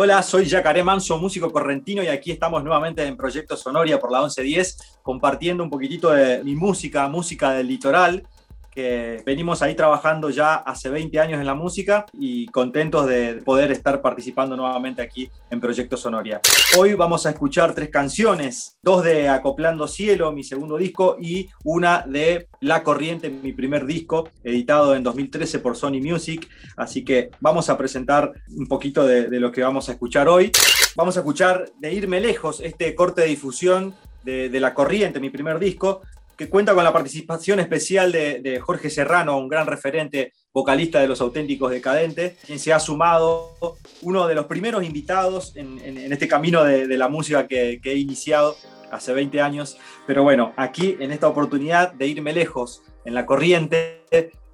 Hola, soy Jacaré Manso, músico correntino, y aquí estamos nuevamente en Proyecto Sonoria por la 1110, compartiendo un poquitito de mi música, música del litoral, que venimos ahí trabajando ya hace 20 años en la música y contentos de poder estar participando nuevamente aquí en Proyecto Sonoria. Hoy vamos a escuchar tres canciones, dos de Acoplando Cielo, mi segundo disco, y una de La Corriente, mi primer disco, editado en 2013 por Sony Music. Así que vamos a presentar un poquito de, lo que vamos a escuchar hoy. Vamos a escuchar de Irme Lejos, este corte de difusión de, La Corriente, mi primer disco, que cuenta con la participación especial de, Jorge Serrano, un gran referente vocalista de los auténticos decadentes, quien se ha sumado uno de los primeros invitados en, este camino de, de la música que, que, he iniciado hace 20 años. Pero bueno, aquí en esta oportunidad de irme lejos en la corriente,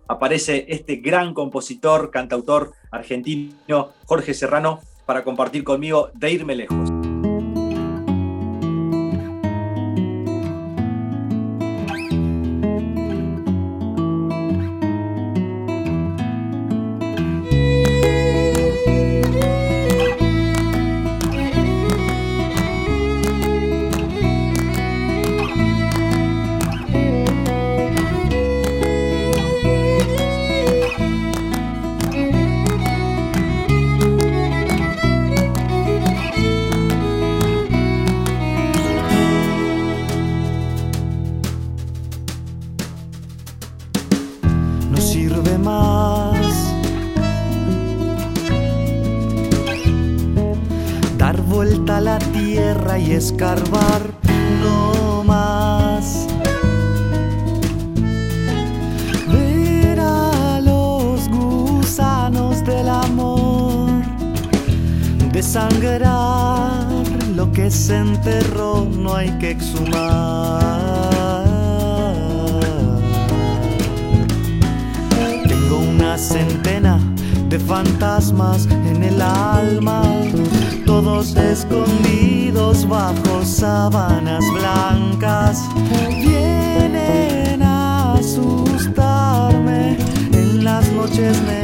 aparece este gran compositor, cantautor argentino, Jorge Serrano, para compartir conmigo de irme lejos. Vuelta a la tierra y escarbar no más. Ver a los gusanos del amor desangrar lo que se enterró, no hay que exhumar. Tengo una centena de fantasmas en el alma, todos escondidos bajo sábanas blancas. Vienen a asustarme en las noches negras.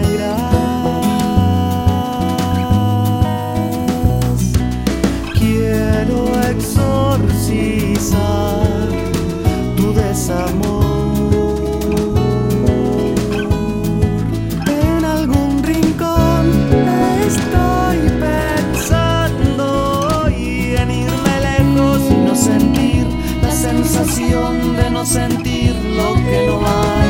Sentir lo que no hay.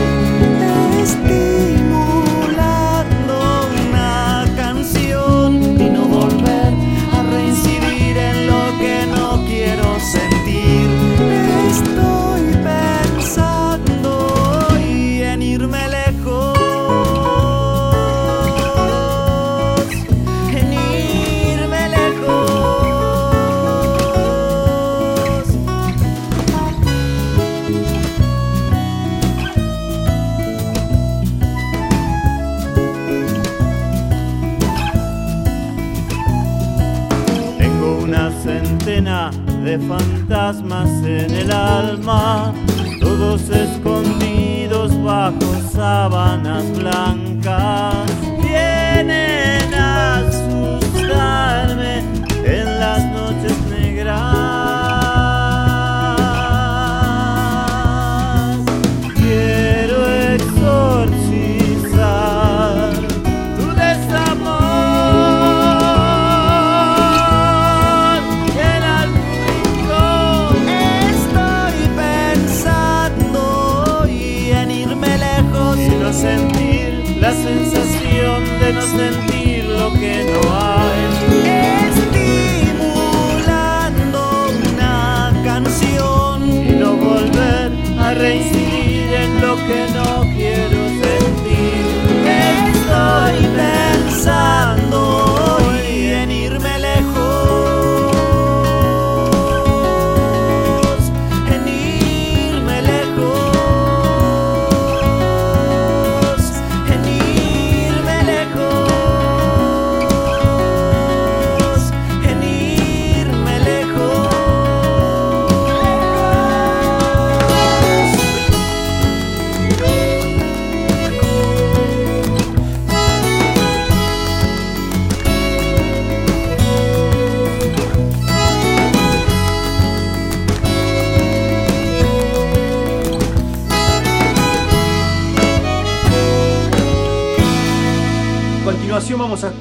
Centena de fantasmas en el alma, todos escondidos bajo sábanas blancas.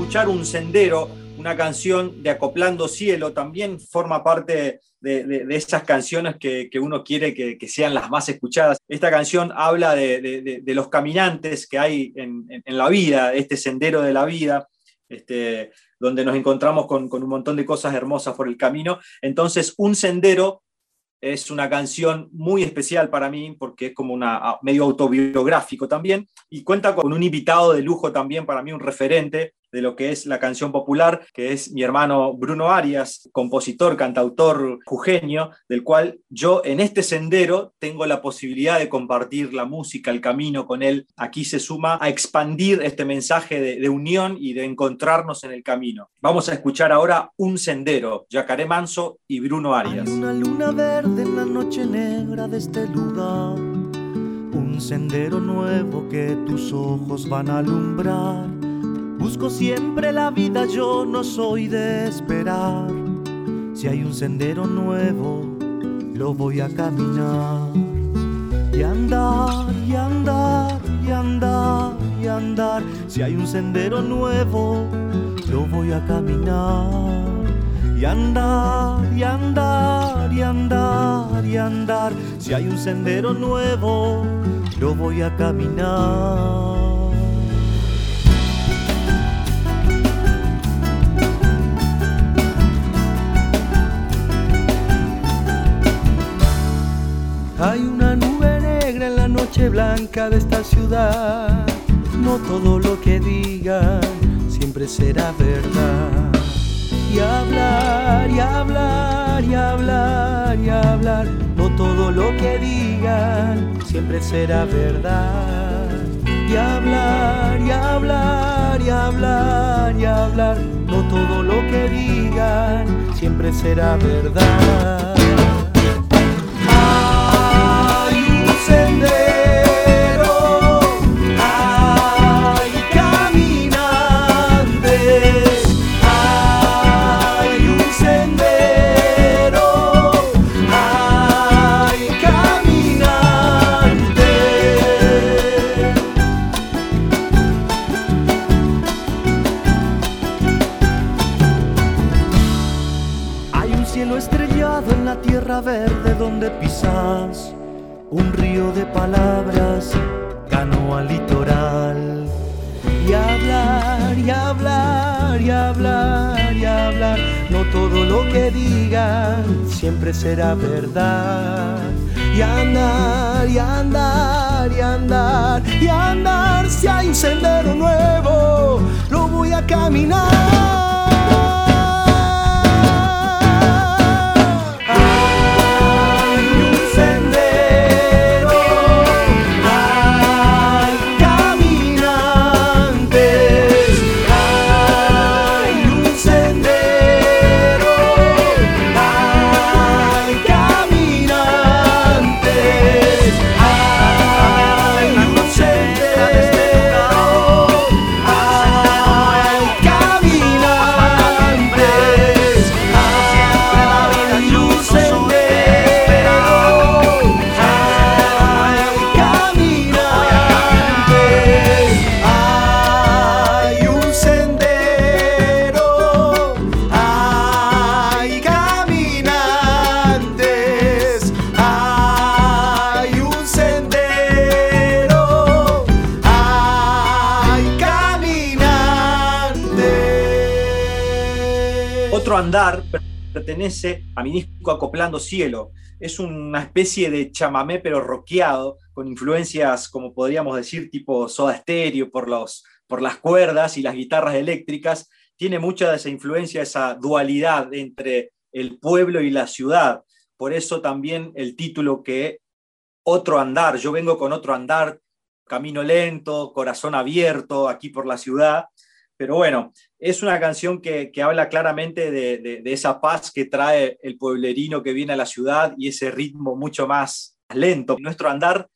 Escuchar Un Sendero, una canción de Acoplando Cielo, también forma parte de, esas canciones que, uno quiere que, sean las más escuchadas. Esta canción habla de, los caminantes que hay en, la vida, este sendero de la vida, este, donde nos encontramos con, con un montón de cosas hermosas por el camino. Entonces, Un Sendero es una canción muy especial para mí porque es como una medio autobiográfico también y cuenta con un invitado de lujo también para mí, un referente de lo que es la canción popular, que es mi hermano Bruno Arias, compositor, cantautor jujeño, del cual yo en este sendero tengo la posibilidad de compartir la música, el camino con él. Aquí se suma a expandir este mensaje de, unión y de encontrarnos en el camino. Vamos a escuchar ahora Un Sendero, Yacaré Manso y Bruno Arias. una luna verde en la noche negra de este lugar, un sendero nuevo que tus ojos van a alumbrar Busco siempre la vida, yo no soy de esperar. Si hay un sendero nuevo, lo voy a caminar. Y andar, y andar, y andar, y andar. Si hay un sendero nuevo, lo voy a caminar. Y andar, y andar, y andar, y andar. Si hay un sendero nuevo, lo voy a caminar. Noche blanca de esta ciudad. No todo lo que digan siempre será verdad. Y hablar, y hablar, y hablar, y hablar. No todo lo que digan siempre será verdad. Y hablar, y hablar, y hablar, y hablar. No todo lo que digan siempre será verdad. verde hablar, y hablar, no todo lo que digan siempre será verdad. Y andar, y andar, y andar, y andar, si hay un sendero nuevo, lo voy a caminar. Andar pertenece a mi disco Acoplando Cielo. Es una especie de chamamé pero roqueado, con influencias, como podríamos decir, tipo soda estéreo por, los, por las cuerdas y las guitarras eléctricas. Tiene mucha de esa influencia, esa dualidad entre el pueblo y la ciudad. Por eso también el título que Otro Andar. Yo vengo con otro andar, camino lento, corazón abierto aquí por la ciudad. Pero bueno, es una canción que, habla claramente de, esa paz que trae el pueblerino que viene a la ciudad y ese ritmo mucho más lento. Nuestro andar,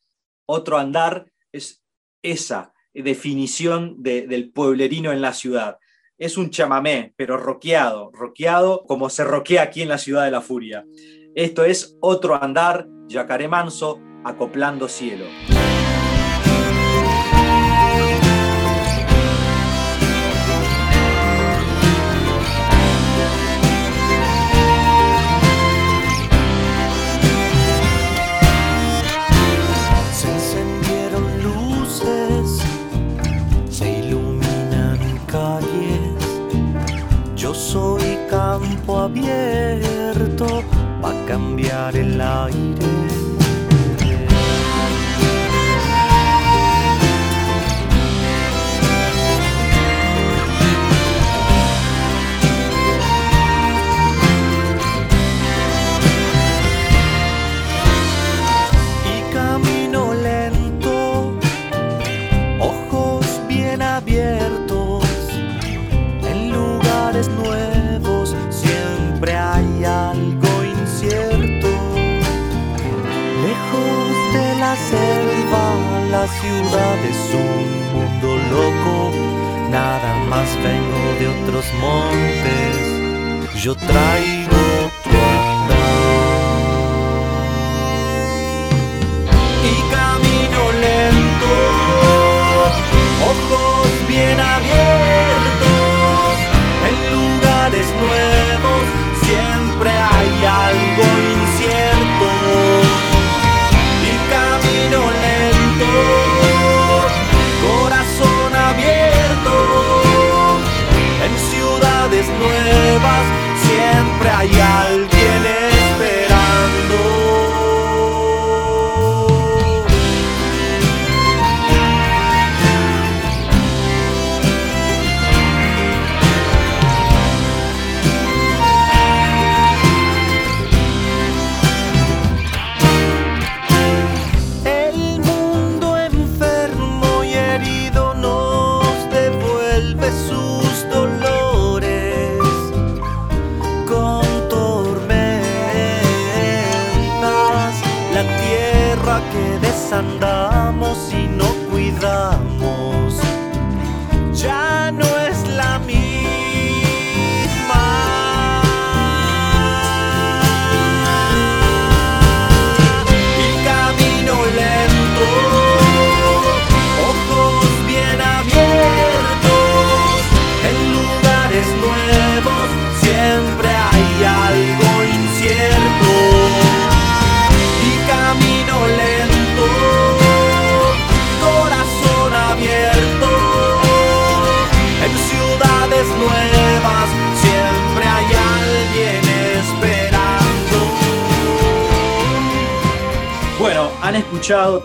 otro andar, es esa definición del pueblerino en la ciudad. Es un chamamé, pero roqueado, roqueado como se roquea aquí en la ciudad de la furia. Esto es otro andar, Yacaré Manso, acoplando cielo. Ciudad es un mundo loco, nada más vengo de otros montes, yo traigo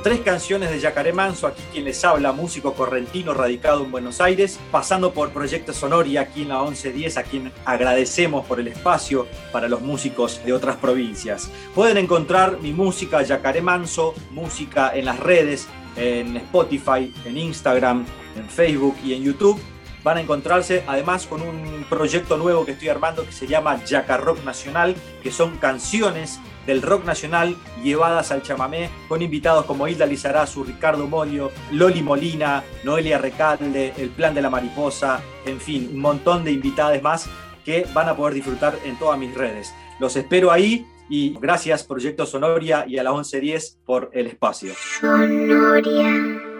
tres canciones de Yacaré Manso, aquí quien les habla, músico correntino radicado en Buenos Aires, pasando por Proyecto Sonoria aquí en la 1110, a quien agradecemos por el espacio para los músicos de otras provincias. Pueden encontrar mi música Yacaré Manso, música en las redes, en Spotify, en Instagram, en Facebook y en YouTube. Van a encontrarse además con un proyecto nuevo que estoy armando que se llama Yacarrock Nacional, que son canciones del rock nacional llevadas al chamamé con invitados como Hilda Lizarazu, Ricardo Molio, Loli Molina, Noelia Recalde, El Plan de la Mariposa, en fin, un montón de invitadas más que van a poder disfrutar en todas mis redes. Los espero ahí y gracias Proyecto Sonoria y a la 1110 por el espacio. Sonoria.